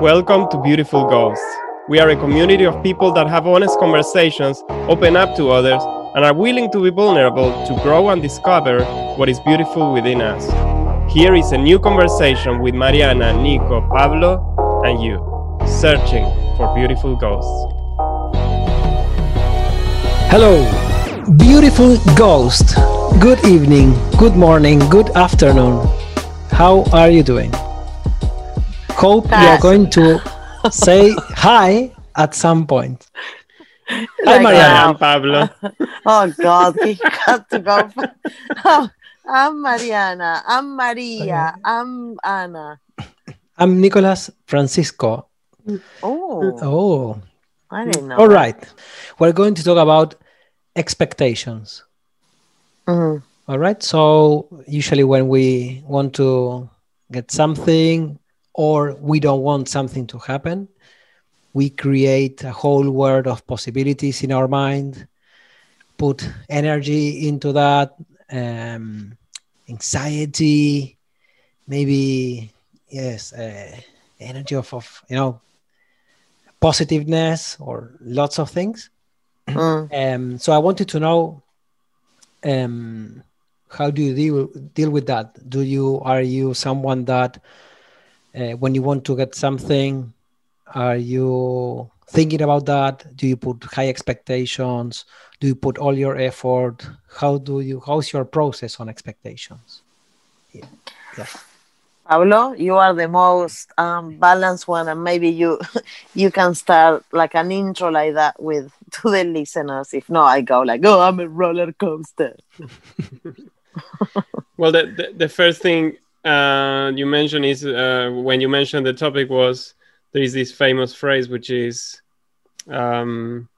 Welcome to Beautiful Ghosts. We are a community of people that have honest conversations, open up to others, and are willing to be vulnerable to grow and discover what is beautiful within us. Here is a new conversation with Mariana, Nico, Pablo, and you, searching for beautiful ghosts. Hello, beautiful ghost. Good evening, good morning, good afternoon. How are you doing? Hope you're going to say hi at some point. Hi, Like, Mariana. I'm Pablo. Oh God, he had to go. for- Oh, I'm Mariana. I'm Maria. I'm Anna. I'm Nicolas Francisco. Oh, Oh, I didn't know. all right. We're going to talk about expectations. Mhm. All right. So, usually, when we want to get something or we don't want something to happen, we create a whole world of possibilities in our mind, put energy into that, um, anxiety, maybe, yes, uh, energy of, of, you know, positiveness or lots of things. Mm. Um, so I wanted to know um, how do you deal deal with that? Do you are you someone that uh, when you want to get something, are you thinking about that? Do you put high expectations? Do you put all your effort? How do you? How's your process on expectations? Yeah. yeah. Pablo, you are the most um, balanced one, and maybe you you can start like an intro like that with to the listeners. If not, I go like, oh, I'm a roller coaster. Well, the, the, the first thing uh, you mentioned is uh, when you mentioned the topic was there is this famous phrase which is um,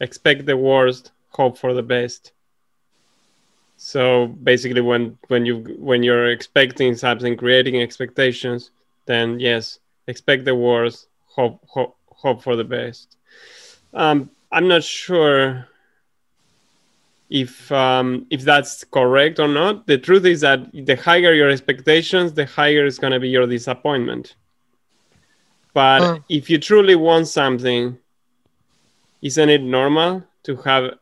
expect the worst, hope for the best. So basically, when when you when you're expecting something, creating expectations, then yes, expect the worst, hope hope, hope for the best. Um, I'm not sure if um, if that's correct or not. The truth is that the higher your expectations, the higher is going to be your disappointment. But Mm. if you truly want something, isn't it normal to have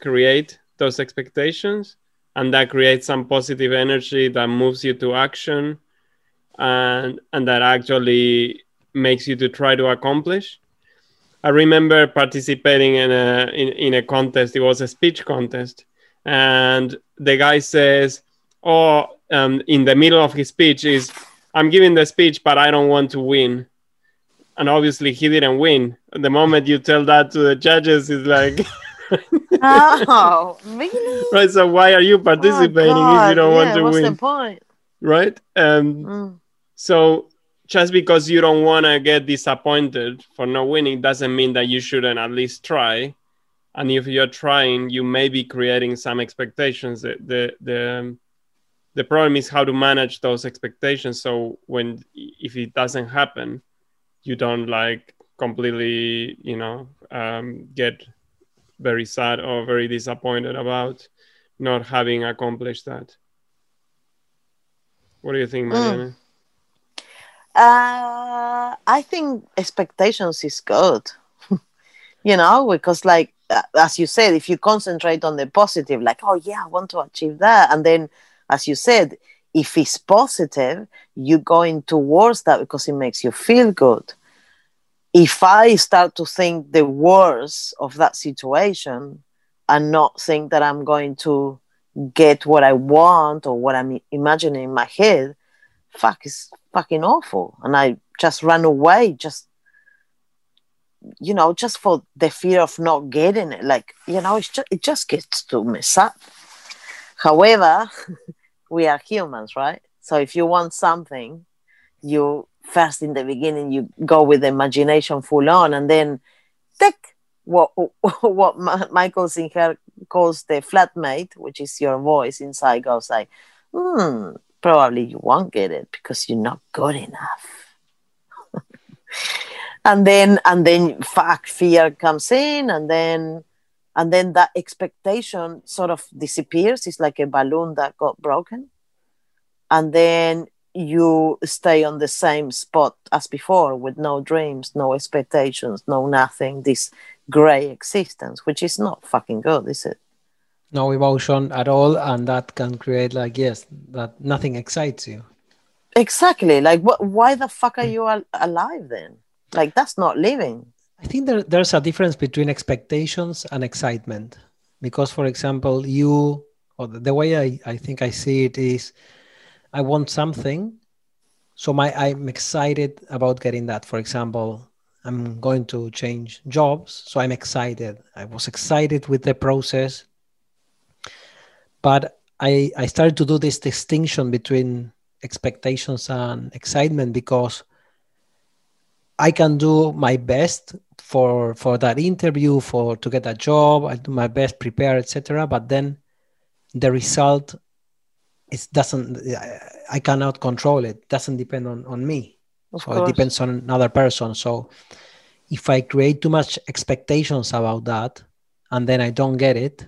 create those expectations and that creates some positive energy that moves you to action and and that actually makes you to try to accomplish I remember participating in a in, in a contest. It was a speech contest, and the guy says, "Oh, um, in the middle of his speech is, I'm giving the speech, but I don't want to win." And obviously, he didn't win. The moment you tell that to the judges, it's like, Oh, really? right. So why are you participating if you don't yeah, want to what's win, the point? right? Um, Mm. so just because you don't want to get disappointed for not winning doesn't mean that you shouldn't at least try. And if you're trying you may be creating some expectations. The the the, the problem is how to manage those expectations. So when if it doesn't happen you don't like completely you know um, get very sad or very disappointed about not having accomplished that. What do you think mariana Uh, I think expectations is good. you know, because like uh, as you said, if you concentrate on the positive, like oh yeah, I want to achieve that, and then as you said, if it's positive, you're going towards that because it makes you feel good. If I start to think the worst of that situation and not think that I'm going to get what I want or what I'm imagining in my head, fuck is fucking awful. And i just run away just you know just for the fear of not getting it. Like you know it's just, it just gets to mess up however we are humans right? So if you want something you first in the beginning you go with the imagination full on and then take what what michael singer calls the flatmate which is your voice inside goes like hmm probably you won't get it because you're not good enough. and then and then fuck fear comes in and then and then that expectation sort of disappears. It's like a balloon that got broken. And then you stay on the same spot as before with no dreams, no expectations, no nothing, this gray existence, which is not fucking good, is it? No emotion at all, and that can create like yes, that nothing excites you. Exactly. Like, what? Why the fuck are mm. you al- alive then? Like, that's not living. I think there, there's a difference between expectations and excitement. Because, for example, you, or the, the way I, I think I see it is, I want something. So my I'm excited about getting that. For example, I'm going to change jobs. So I'm excited. I was excited with the process. But I, I started to do this distinction between expectations and excitement because I can do my best for for that interview for to get a job. I do my best, prepare, etc. But then the result it doesn't. I cannot control it. Doesn't depend on on me. Of so course. it depends on another person. So if I create too much expectations about that and then I don't get it,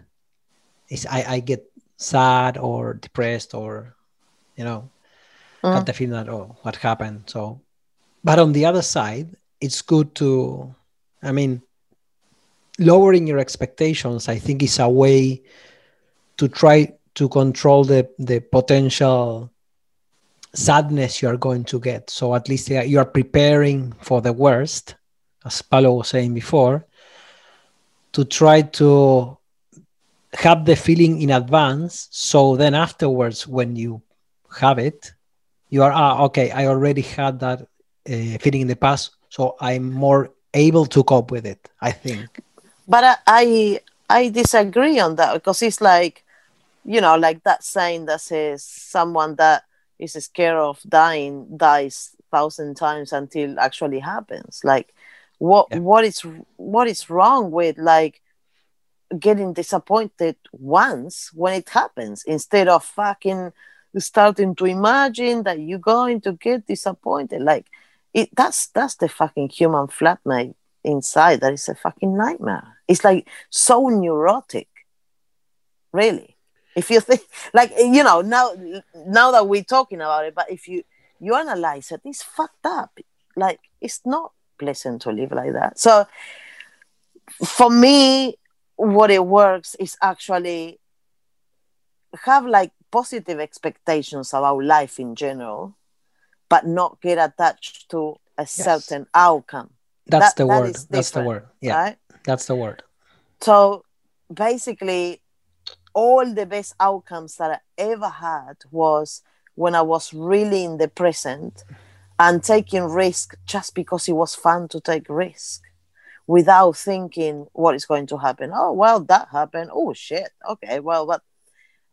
it's, I I get sad or depressed or you know Mm. got the feeling that oh what happened so but on the other side it's good to i mean lowering your expectations i think is a way to try to control the the potential sadness you are going to get so at least you are preparing for the worst as pablo was saying before to try to have the feeling in advance so then afterwards when you have it you are ah, okay i already had that uh, feeling in the past so i'm more able to cope with it i think But I, I I disagree on that because it's like, you know, like that saying that says someone that is scared of dying dies thousand times until actually happens. Like, what Yeah. what is what is wrong with like getting disappointed once when it happens instead of fucking starting to imagine that you're going to get disappointed? Like, it that's that's the fucking human flatmate inside that is a fucking nightmare. It's like so neurotic, really. If you think, like you know, now now that we're talking about it, but if you you analyze it, it's fucked up. Like it's not pleasant to live like that. So for me, what it works is actually have like positive expectations about life in general, but not get attached to a certain outcome. that's That- the word. that's the word. Yeah. Right? that's the word. So basically, all the best outcomes that I ever had was when I was really in the present and taking risk just because it was fun to take risk without thinking what is going to happen. Oh well, that happened. Oh shit. Okay, well, but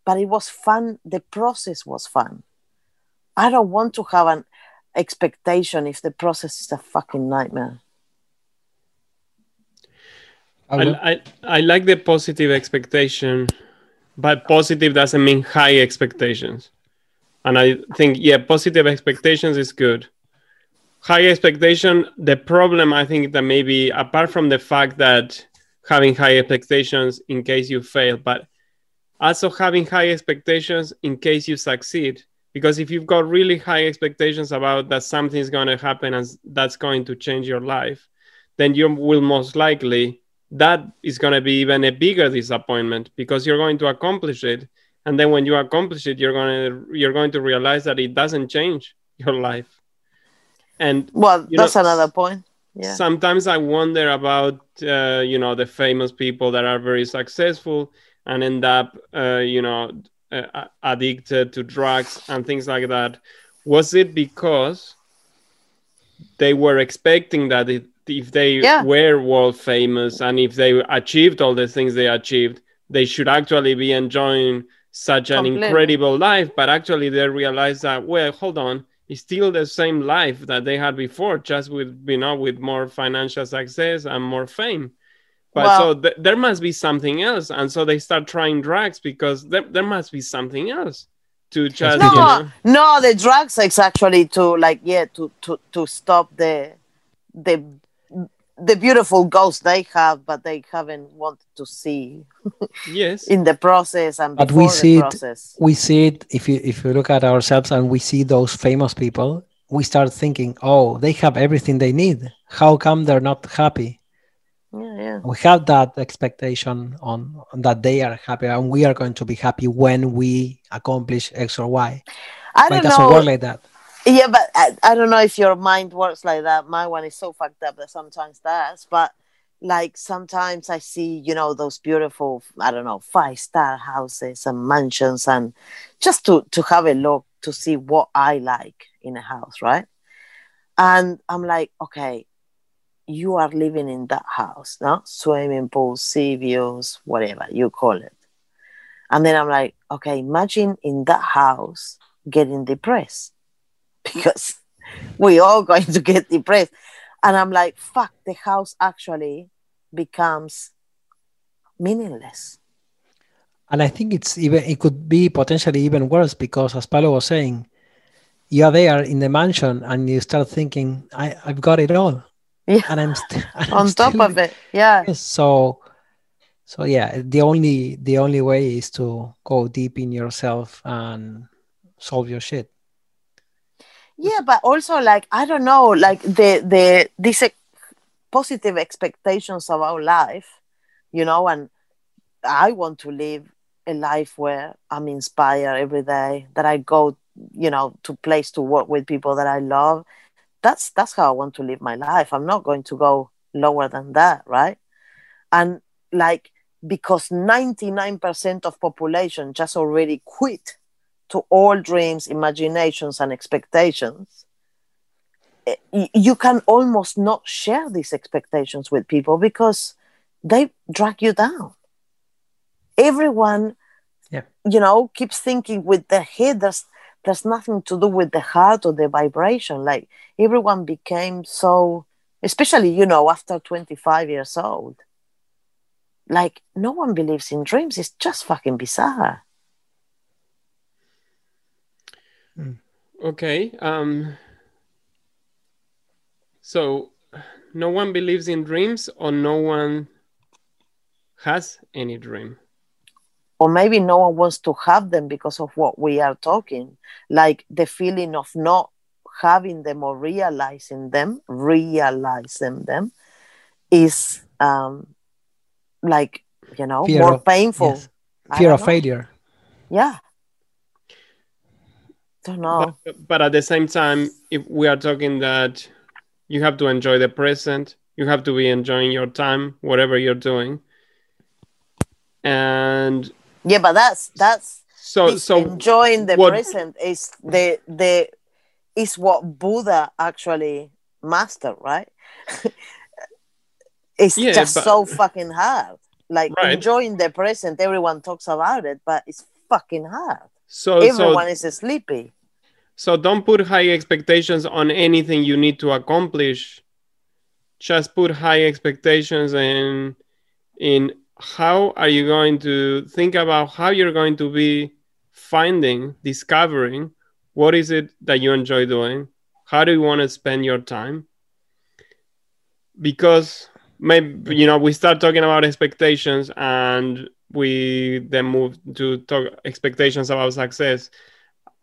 but it was fun. The process was fun. I don't want to have an expectation if the process is a fucking nightmare. I, I, I like the positive expectation, but positive doesn't mean high expectations. And I think, yeah, positive expectations is good. High expectation, the problem I think that maybe apart from the fact that having high expectations in case you fail, but also having high expectations in case you succeed. Because if you've got really high expectations about that something's going to happen and that's going to change your life, then you will most likely that is going to be even a bigger disappointment because you're going to accomplish it. And then when you accomplish it you're going to you're going to realize that it doesn't change your life and Well, You know, that's another point. Yeah. sometimes i wonder about uh, you know the famous people that are very successful and end up uh, you know uh, addicted to drugs and things like that was it because they were expecting that it, if they Yeah. were world famous and if they achieved all the things they achieved they should actually be enjoying such an Completely. incredible life but actually they realize that well hold on it's still the same life that they had before just with you know with more financial success and more fame. But so th- there must be something else and so they start trying drugs because there, there must be something else to just no, you know no, the drugs is actually to like yeah to to to stop the the the beautiful goals they have, but they haven't wanted to see yes in the process and But before we see the it- process. we see it if you if you look at ourselves and we see those famous people we start thinking oh they have everything they need how come they're not happy Yeah, yeah. we have that expectation on, on that they are happy and we are going to be happy when we accomplish x or y I but it don't doesn't know. work like that Yeah, but I, I don't know if your mind works like that. My one is so fucked up that sometimes does. But like sometimes I see, you know, those beautiful, I don't know, five star houses and mansions, and just to to have a look to see what I like in a house, right? And I'm like, okay, you are living in that house, no? Swimming pool, sea views, whatever you call it. And then I'm like, okay, imagine in that house getting depressed because we all going to get depressed. And I'm like, fuck, the house actually becomes meaningless. and i think it's even it could be potentially even worse because as Pablo was saying you are there in the mansion and you start thinking i i've got it all Yeah. and i'm, st- and I'm On top still- of it. Yeah. So so yeah the only the only way is to go deep in yourself and solve your shit Yeah, but also like I don't know, like the the these positive expectations about life, you know, and I want to live a life where I'm inspired every day, that I go, you know, to place to work with people that I love. That's that's how I want to live my life. I'm not going to go lower than that, right? And like because 99% of population just already quit to all dreams, imaginations, and expectations, eh, you can almost not share these expectations with people because they drag you down. Everyone, Yeah. you know, keeps thinking with the head. There's there's nothing to do with the heart or the vibration. Like everyone became so, especially you know, after 25 years old. Like no one believes in dreams. It's just fucking bizarre. Okay. Um. So, no one believes in dreams, or no one has any dream. or maybe no one wants to have them because of what we are talking like the feeling of not having them or realizing them realizing them is um like you know Fear more of- painful yes. Fear of know. failure yeah don't know. But, but at the same time, if we are talking that you have to enjoy the present, you have to be enjoying your time, whatever you're doing, and yeah but that's that's so so enjoying the what- present is the the is what buddha actually mastered right? It's Yeah, just but- so fucking hard. Like Right. enjoying the present everyone talks about it but it's fucking hard so everyone so is sleepy so don't put high expectations on anything you need to accomplish. Just put high expectations in in how are you going to think about how you're going to be finding, discovering what is it that you enjoy doing? How do you want to spend your time? Because maybe you know we start talking about expectations and we then move to talk expectations about success.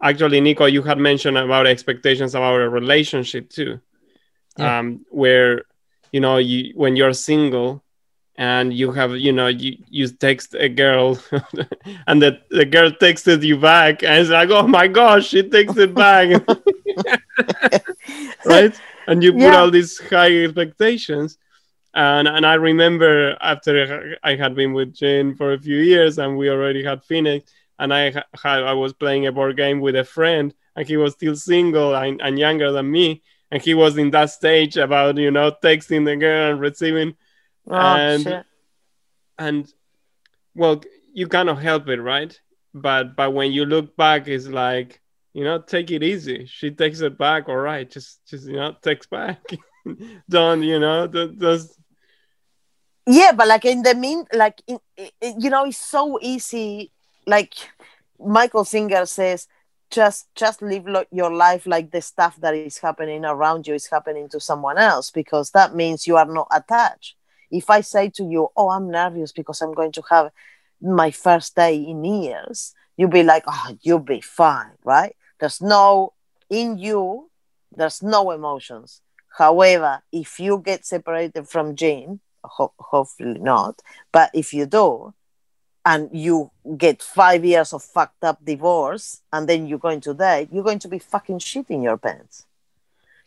Actually, Nico, you had mentioned about expectations about a relationship too, Yeah. um, where you know you when you're single and you have you know you you text a girl and the, the girl texted you back and it's like oh my gosh she texted back right and you put Yeah. all these high expectations and and i remember after i had been with jane for a few years and we already had finished and i had i was playing a board game with a friend and he was still single and, and younger than me. And he was in that stage about you know texting the girl and receiving oh And- shit. and well you cannot help it right? But but when you look back it's like you know take it easy. She takes it back. All right. Just just you know text back don't you know don't, yeah but like in the mean like in, i- i- you know it's so easy like michael singer says just just live lo- your life like the stuff that is happening around you is happening to someone else because that means you are not attached. If i say to you oh i'm nervous because i'm going to have my first day in years you'll be like oh you'll be fine right? There's no in you there's no emotions however if you get separated from Jean, ho- hopefully not but if you do and you get five years of fucked up divorce and then you're going to date, you're going to be fucking shit in your pants.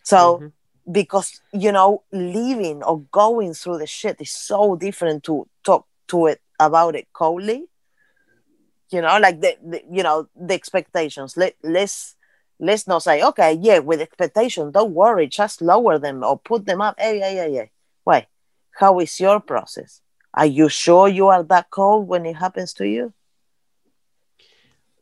So, mm-hmm. because, you know, living or going through the shit is so different to talk to it about it coldly. You know, like the, the you know, the expectations. Let, let's let's not say, okay, yeah, with expectation, don't worry, just lower them or put them up. Hey, hey, hey, hey. Why? How is your process? Are you sure you are that cold when it happens to you?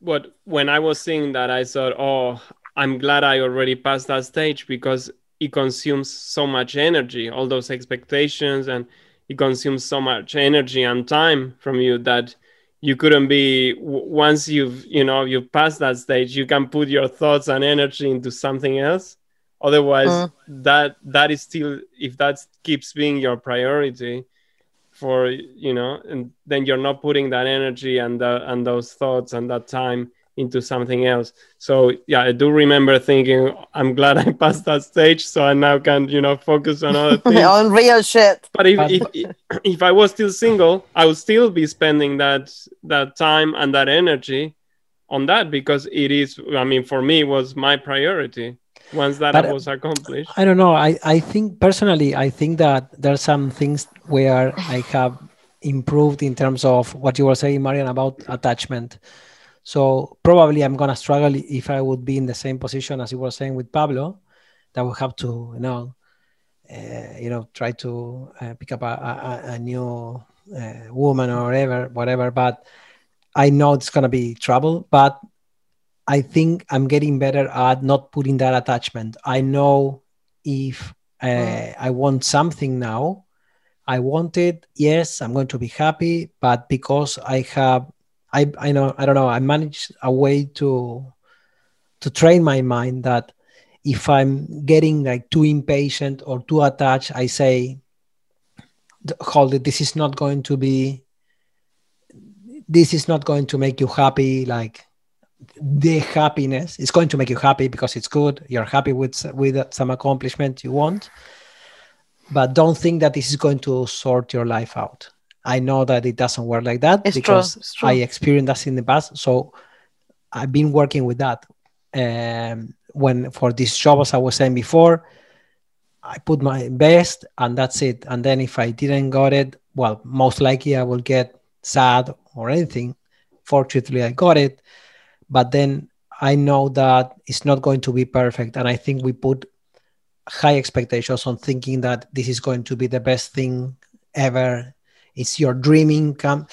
But when I was seeing that, I thought, oh, I'm glad I already passed that stage because it consumes so much energy, all those expectations, and it consumes so much energy and time from you that you couldn't be once you've you know you've passed that stage you can put your thoughts and energy into something else otherwise mm. that that is still if that keeps being your priority for you know and then you're not putting that energy and the, and those thoughts and that time into something else. So yeah i do remember thinking i'm glad i passed that stage so i now can you know focus on other things. On real shit. But if, if if i was still single i would still be spending that that time and that energy on that because it is i mean for me was my priority once that but, uh, was accomplished. I don't know. I i think personally i think that there's some things where i have improved in terms of what you were saying marian about attachment so probably i'm gonna struggle if i would be in the same position as you were saying with pablo that would have to you know uh, you know try to uh, pick up a, a, a new uh, woman or whatever whatever but i know it's gonna be trouble but I think I'm getting better at not putting that attachment. I know if. I want something now, I want it. Yes, I'm going to be happy, but because I have, I I know I don't know. I managed a way to to train my mind that if I'm getting like too impatient or too attached, I say, hold it. This is not going to be. This is not going to make you happy. Like the happiness is going to make you happy because it's good you're happy with with some accomplishment you want but don't think that this is going to sort your life out i know that it doesn't work like that it's because true. True. i experienced that in the past so i've been working with that um, when for this job as i was saying before i put my best and that's it and then if i didn't got it well most likely i will get sad or anything fortunately i got it but then I know that it's not going to be perfect. And I think we put high expectations on thinking that this is going to be the best thing ever. It's your dreaming come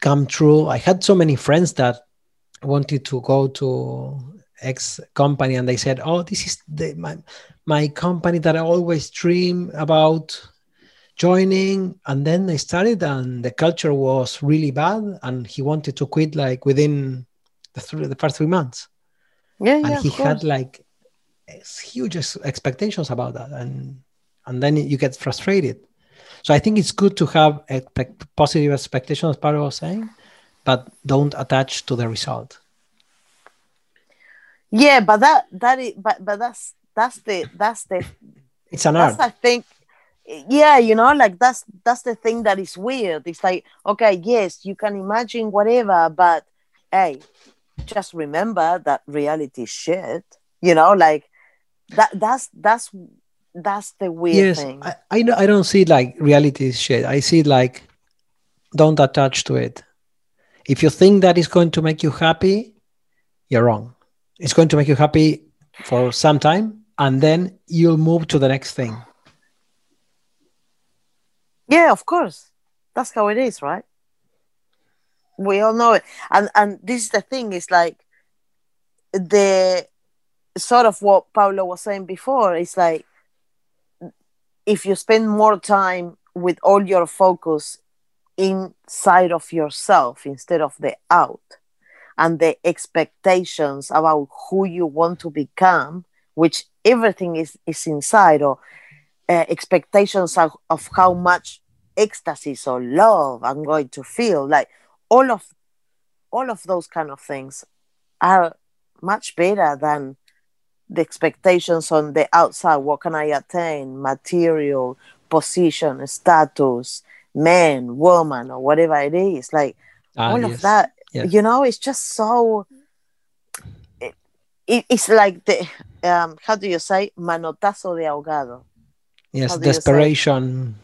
come true. I had so many friends that wanted to go to X company and they said, "Oh, this is the, my my company that I always dream about joining." And then they started, and the culture was really bad, and he wanted to quit like within the, three, the first three months. Yeah, and yeah, he had like huge expectations about that, and and then you get frustrated. So I think it's good to have a positive expectation, as Pablo was saying, but don't attach to the result. Yeah, but that that is, but but that's that's the that's the it's an that's art. I think yeah you know like that's that's the thing that is weird it's like okay yes you can imagine whatever but hey just remember that reality is shit. You know, like that that's that's that's the weird yes, thing. I, I know I don't see like reality shit. I see like don't attach to it. If you think that is going to make you happy, you're wrong. It's going to make you happy for some time and then you'll move to the next thing. Yeah, of course. That's how it is, right? we all know it and and this is the thing is like the sort of what Pablo was saying before is like if you spend more time with all your focus inside of yourself instead of the out and the expectations about who you want to become, which everything is, is inside, or uh, expectations of, of how much ecstasy or love I'm going to feel. Like all of all of those kind of things are much better than the expectations on the outside. What can I attain? Material, position, status, man, woman, or whatever it is. Like ah, all yes. of that, yes. you know, it's just so. It, it, it's like the um, how do you say manotazo de ahogado? Yes, desperation.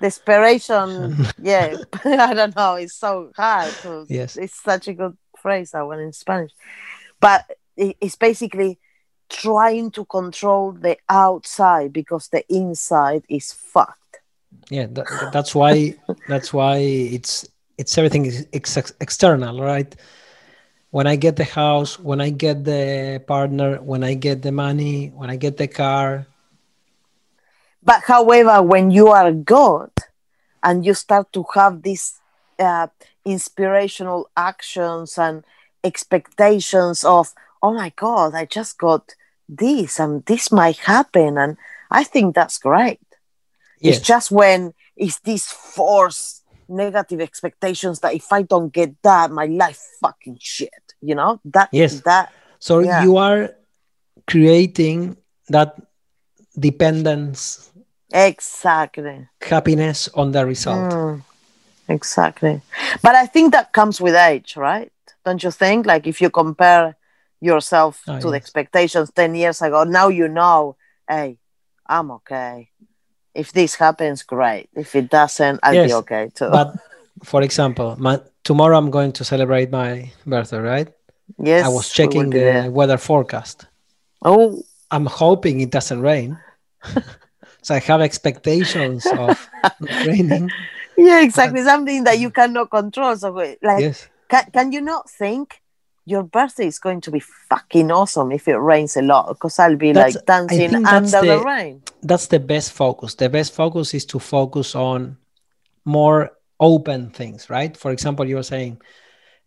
Desperation. yeah, I don't know. It's so hard. To, yes, it's such a good phrase. I went in Spanish, but it's basically trying to control the outside because the inside is fucked. Yeah that, that's why that's why it's it's everything is ex- external right? When i get the house when i get the partner when i get the money when i get the car. But however when you are god and you start to have these uh, inspirational actions and expectations of oh my god i just got this and this might happen and i think that's great. Yes. it's just when it's these forced negative expectations that if i don't get that my life fucking shit you know? That yes. that so yeah. you are creating that dependence. Exactly. Happiness on the result. Mm, exactly. But i think that comes with age right? Don't you think? Like if you compare yourself oh, to yes. the expectations 10 years ago. Now you know hey i'm okay. If this happens great. If it doesn't i'll yes, be okay too. but for example my, tomorrow i'm going to celebrate my birthday right? Yes i was checking the there. weather forecast. Oh. I'm hoping it doesn't rain. So i have expectations of raining. Yeah exactly. But, something that you mm. cannot control. So like yes. can, can you not think your birthday is going to be fucking awesome if it rains a lot because I'll be that's, like dancing under the, the, rain. That's the best focus. The best focus is to focus on more open things, right? For example, you were saying,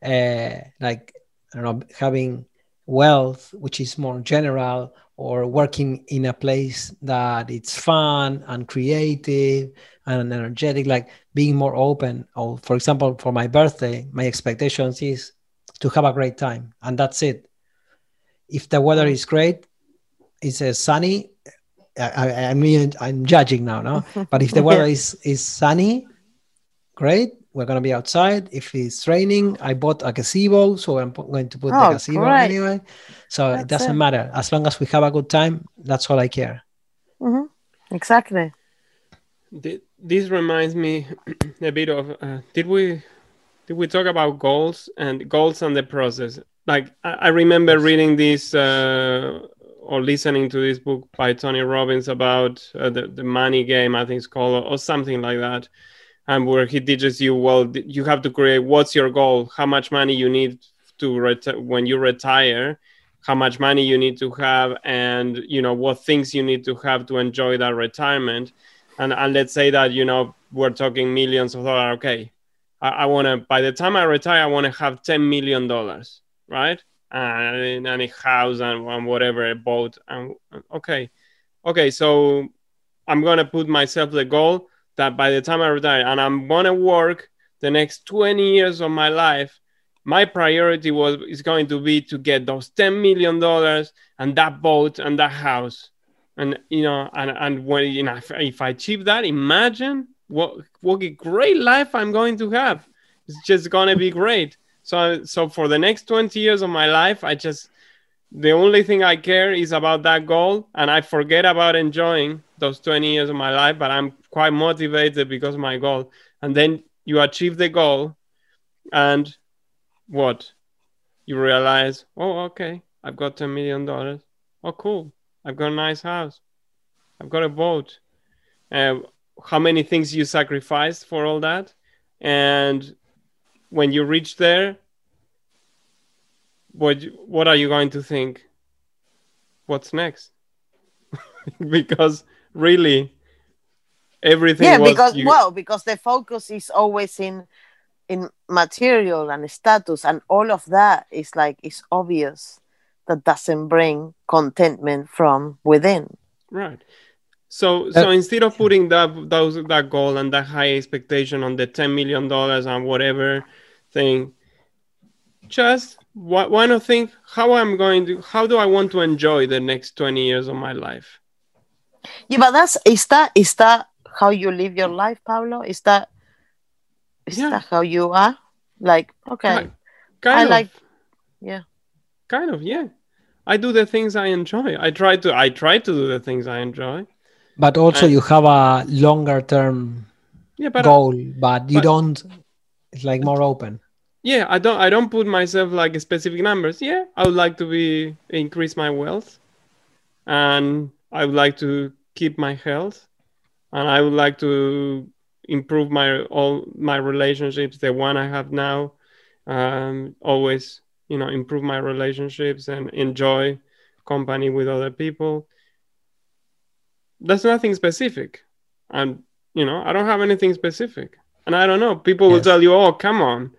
uh, like, I don't know, having wealth, which is more general, or working in a place that it's fun and creative and energetic, like being more open. Or, for example, for my birthday, my expectations is to have a great time, and that's it. If the weather is great, it's a sunny. I, I mean, I'm judging now, no. But if the weather is is sunny, great. We're gonna be outside. If it's raining, I bought a gazebo, so I'm going to put oh, the gazebo great. anyway. So that's it doesn't it. matter as long as we have a good time. That's all I care. Mm-hmm. Exactly. This reminds me a bit of. Uh, did we did we talk about goals and goals and the process? Like I, I remember reading this uh, or listening to this book by Tony Robbins about uh, the the money game, I think it's called, or something like that, and where he teaches you, well, you have to create what's your goal, how much money you need to reti- when you retire, how much money you need to have, and you know what things you need to have to enjoy that retirement. And, and let's say that you know we're talking millions of dollars. Okay, I, I want to, by the time I retire, I want to have $10 million, right? And, and a house and, and whatever, a boat. And okay. Okay. So I'm going to put myself the goal that by the time I retire and I'm going to work the next 20 years of my life, my priority was is going to be to get those 10 million dollars and that boat and that house and you know and and when you know if, if i achieve that imagine what what a great life I'm going to have. It's just gonna be great. So so for the next 20 years of my life, I just the only thing I care is about that goal, and I forget about enjoying those 20 years of my life. But I'm quite motivated because of my goal. And then you achieve the goal, and what? You realize, oh, okay, I've got 10 million dollars. Oh, cool! I've got a nice house. I've got a boat. Uh, how many things you sacrificed for all that. And when you reach there what what are you going to think? What's next? Because really everything yeah because you... well because the focus is always in in material and status and all of that is like it's obvious that doesn't bring contentment from within. Right. So so instead of putting that those that goal and that high expectation on the ten million dollars and whatever thing, just why, why not think how I'm going to how do I want to enjoy the next twenty years of my life? yeah but that's is that is that how you live your life pablo is that is Yeah. that how you are like okay Ki- Kind I of, like- yeah kind of, yeah. I do the things I enjoy. I try to I try to do the things I enjoy. But also, And- you have a longer term Yeah, but goal, but you but- don't. It's like more open. yeah i don't i don't put myself like specific numbers yeah i would like to be increase my wealth and i would like to keep my health and i would like to improve my all my relationships the one i have now um always you know improve my relationships and enjoy company with other people that's nothing specific. And you know i don't have anything specific. And i don't know. People will tell you oh come on.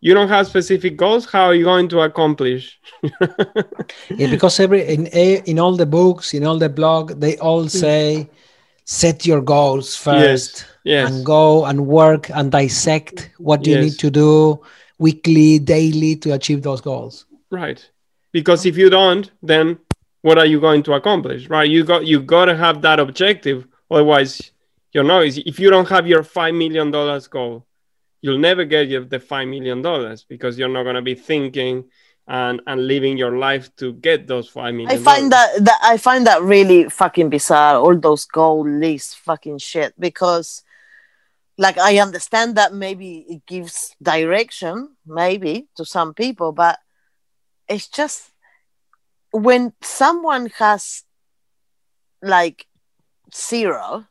You don't have specific goals. How are you going to accomplish? Yeah, because every in a- in all the books, in all the blog, they all hmm. say, set your goals first yes. and go and work and dissect what you Yes. need to do weekly, daily to achieve those goals. right. Because if you don't then what are you going to accomplish right you got you got to have that objective otherwise you know if you don't have your five million dollars goal you'll never get your, the five million dollars because you're not going to be thinking and and living your life to get those five million I find that, that I find that really fucking bizarre. All those goal list fucking shit because, like, I understand that maybe it gives direction, maybe to some people, but it's just when someone has like zero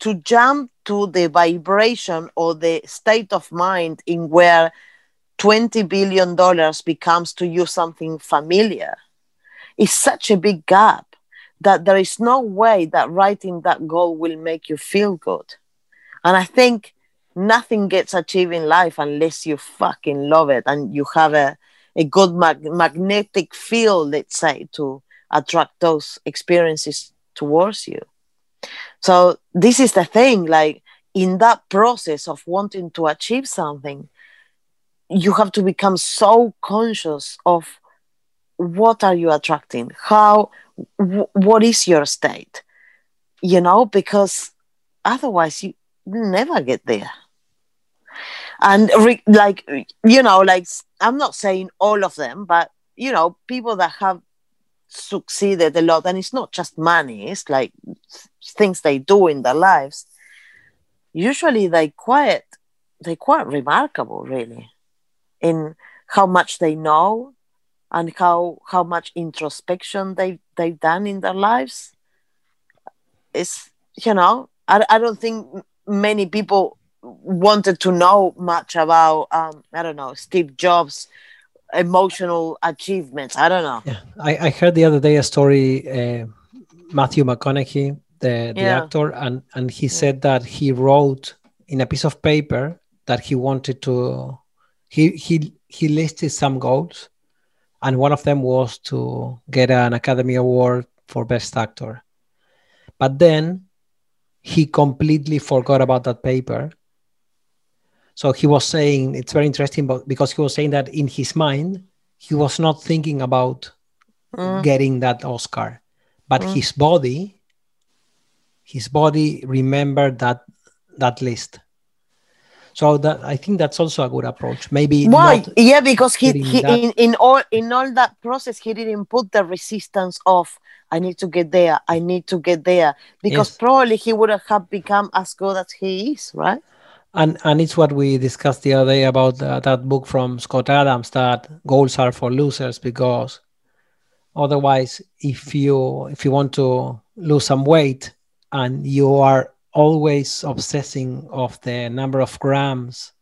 to jump to the vibration or the state of mind in where 20 billion dollars becomes to you something familiar is such a big gap that there is no way that writing that goal will make you feel good. And I think nothing gets achieved in life unless you fucking love it and you have a, a good mag- magnetic field, let's say, to attract those experiences towards you. So this is the thing, like in that process of wanting to achieve something, you have to become so conscious of what are you attracting? How w- what is your state? You know because otherwise you never get there and re- like you know like i'm not saying all of them but you know people that have succeeded a lot and it's not just money it's like things they do in their lives usually they quite they quite remarkable really in how much they know and how how much introspection they they've done in their lives. It's you know i, I don't think many people wanted to know much about um i don't know steve jobs emotional achievements i don't know Yeah, I, I heard the other day a story. Uh, Matthew McConaughey, the, the Yeah. actor, and and he said that he wrote in a piece of paper that he wanted to. He he he listed some goals, and one of them was to get an Academy Award for Best Actor. But then he completely forgot about that paper. So he was saying it's very interesting, but because he was saying that in his mind he was not thinking about Mm. getting that Oscar, but Mm. his body, his body remembered that that list. So that I think that's also a good approach. Maybe why yeah because he, he in, in all in all that process he didn't put the resistance of i need to get there i need to get there because Yes. probably he wouldn't have become as good as he is right and and it's what we discussed the other day about uh, that book from Scott Adams that goals are for losers because otherwise if you if you want to lose some weight and you are always obsessing of the number of grams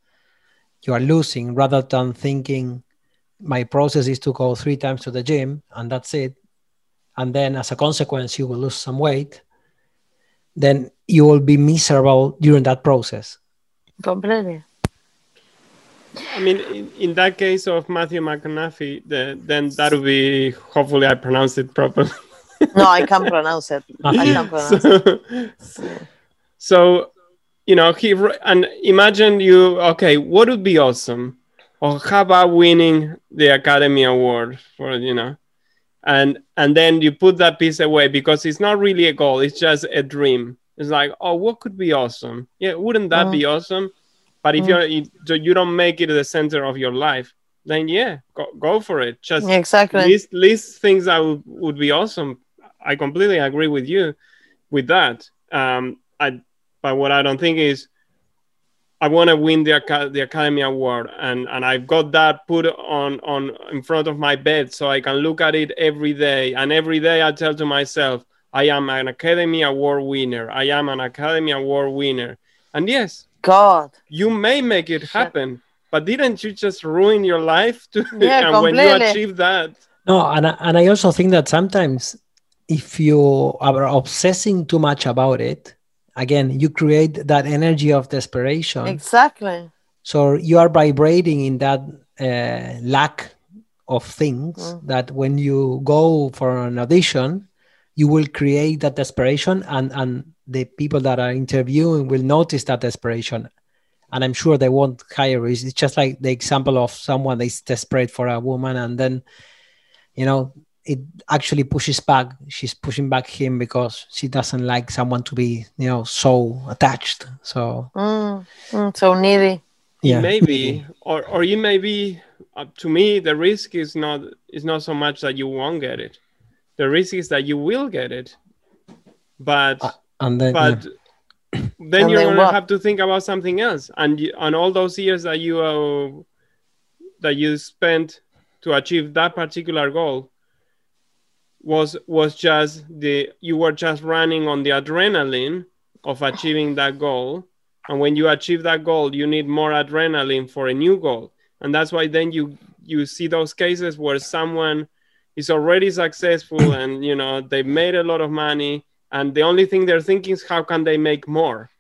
you are losing rather than thinking my process is to go three times to the gym and that's it. And then as a consequence you will lose some weight then you will be miserable during that process completely I mean, in, in that case of Matthew McConaughey, the, then that would be hopefully I pronounced it properly. no, I can't pronounce it. I can't pronounce it. so, so, you know, he and imagine you. Okay, what would be awesome? Or how about winning the Academy Award for you know, and and then you put that piece away because it's not really a goal; it's just a dream. It's like, oh, what could be awesome? Yeah, wouldn't that mm. be awesome? But if mm. you you don't make it the center of your life, then yeah, go, go for it. Just exactly list list things that would, would be awesome. I completely agree with you with that. Um, I but what I don't think is I want to win the the Academy Award, and and I've got that put on on in front of my bed so I can look at it every day. And every day I tell to myself, I am an Academy Award winner. I am an Academy Award winner. And yes, God. You may make it happen, but didn't you just ruin your life to, yeah, and when you achieve that? No, and I, and I also think that sometimes if you are obsessing too much about it, again, you create that energy of desperation. Exactly. So you are vibrating in that uh, lack of things mm. that when you go for an audition, you will create that desperation and and the people that are interviewing will notice that desperation. And i'm sure they won't hire you. It's just like the example of someone that's desperate for a woman and then you know it actually pushes back. She's pushing back him because she doesn't like someone to be you know so attached. So mm, mm, so needy. Yeah. Maybe or or you maybe uh, to me the risk is not is not so much that you won't get it the risk is that you will get it but uh, and then, but yeah. then and you're then gonna have to think about something else. And you, and all those years that you uh, that you spent to achieve that particular goal was was just the you were just running on the adrenaline of achieving that goal. And when you achieve that goal you need more adrenaline for a new goal. And that's why then you you see those cases where someone is already successful and you know they made a lot of money. And the only thing they're thinking is how can they make more?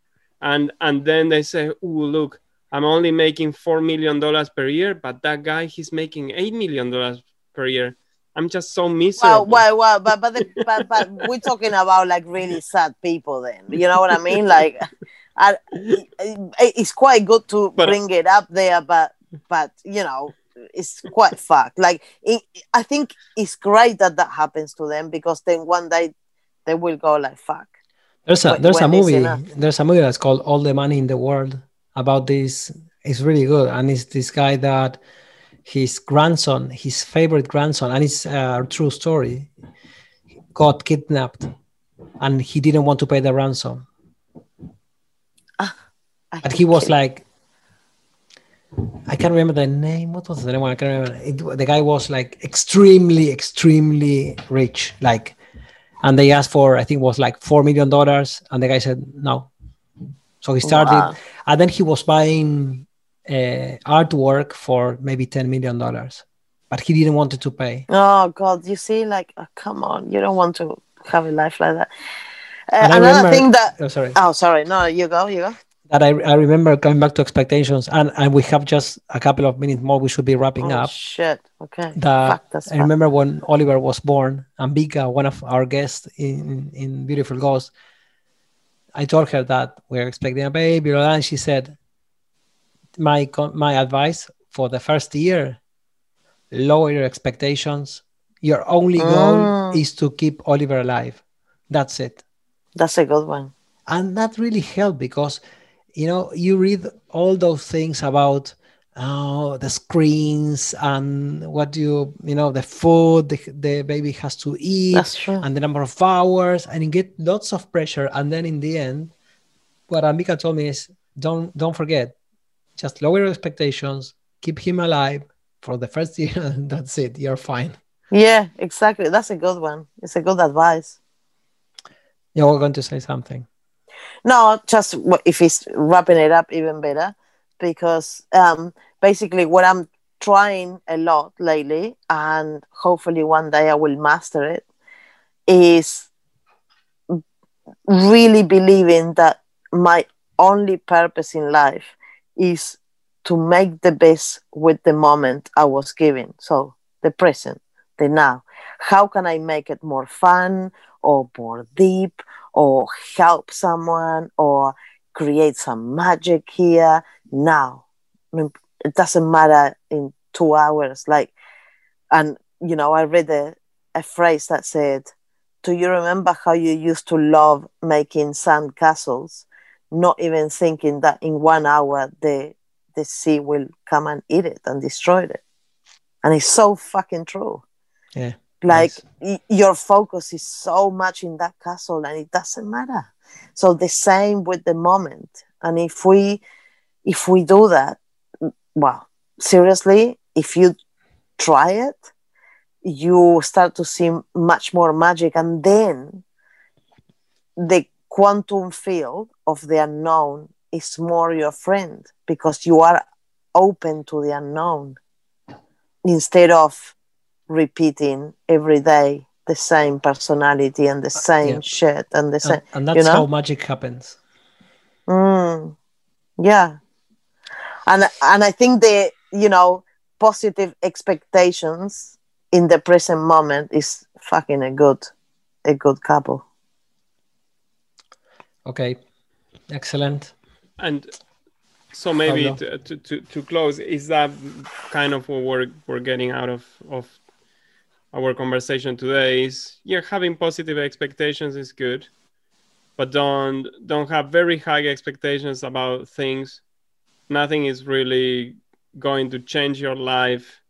And and then they say oh look i'm only making four million dollars per year but that guy he's making eight million dollars per year. I'm just so miserable. Well well, well but but, the, but but we're talking about like really sad people then. You know what i mean? Like I, it's quite good to but, bring it up there but but you know it's quite fucked like it, i think it's great that that happens to them because then one day they will go like fuck. There's a there's a movie there's a movie that's called All the Money in the World about this. It's really good, and it's this guy that his grandson, his favorite grandson, and it's a true story, got kidnapped, and he didn't want to pay the ransom. Uh, but he was like, I can't remember the name. What was the name? I can't remember. It, the guy was like extremely, extremely rich, like and they asked for I think was like four million dollars, and the guy said no. So he started, wow. and then he was buying uh, artwork for maybe ten million dollars, but he didn't want to pay. Oh God! You see, like, oh, come on, you don't want to have a life like that. Uh, another remember, thing that oh sorry oh sorry no you go you go that I, I remember coming back to expectations and, and we have just a couple of minutes more we should be wrapping oh, up. shit. Okay. That Fuck, i remember when oliver was born and Vika, one of our guests in in beautiful ghost i told her that we're expecting a baby and she said my my advice for the first year lower your expectations. Your only goal mm. is to keep oliver alive. That's it. That's a good one. And that really helped because you know you read all those things about oh the screens and what you you know the food the, the baby has to eat and the number of hours and you get lots of pressure. And then in the end what Amika told me is don't don't forget just lower your expectations keep him alive for the first year and that's it you're fine. Yeah exactly. That's a good one. It's a good advice. Yeah we're going to say something no, just if he's wrapping it up even better, because um, basically what I'm trying a lot lately, and hopefully one day I will master it, is really believing that my only purpose in life is to make the best with the moment I was given. So the present, the now. How can I make it more fun or more deep or help someone or create some magic here now? I mean, it doesn't matter in two hours. Like, and you know, I read a, a phrase that said, Do you remember how you used to love making sand castles? Not even thinking that in one hour the the sea will come and eat it and destroy it. And it's so fucking true. Yeah. Like y- your focus is so much in that castle and it doesn't matter. So the same with the moment. And if we if we do that, well, seriously, if you try it, you start to see much more magic and then the quantum field of the unknown is more your friend because you are open to the unknown instead of repeating every day the same personality and the same yeah. shit and the same And, and that's you know? how magic happens. Mm, yeah, and and I think the you know positive expectations in the present moment is fucking a good a good couple. Okay. Excellent. And so maybe to, to, to, to close, is that kind of what we're, we're getting out of, of our conversation today is yeah, having positive expectations is good, but don't don't have very high expectations about things. Nothing is really going to change your life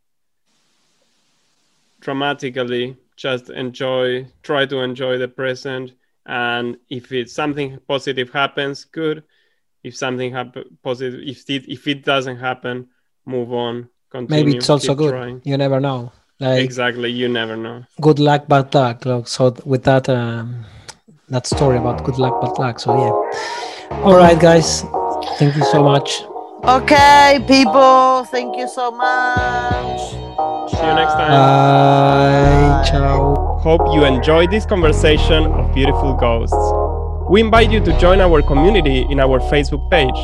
dramatically. Just enjoy, try to enjoy the present, and if it's something positive happens, good if something happen positive if it if it doesn't happen move on continue Maybe it's also good. trying. You never know. Like exactly you never know good luck, bad luck. Look, So with that, um, that story about good luck, bad luck. So yeah. All right, guys. Thank you so much. Okay, people, thank you so much. see you next time Bye. Ciao. hope you enjoyed this conversation of beautiful ghosts we invite you to join our community in our facebook page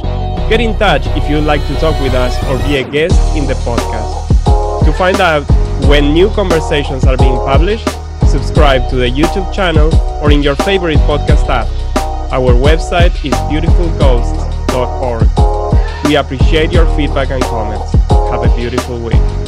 get in touch if you'd like to talk with us or be a guest in the podcast to find out when new conversations are being published subscribe to the youtube channel or in your favorite podcast app. Our website is beautifulghosts.org we appreciate your feedback and comments. Have a beautiful week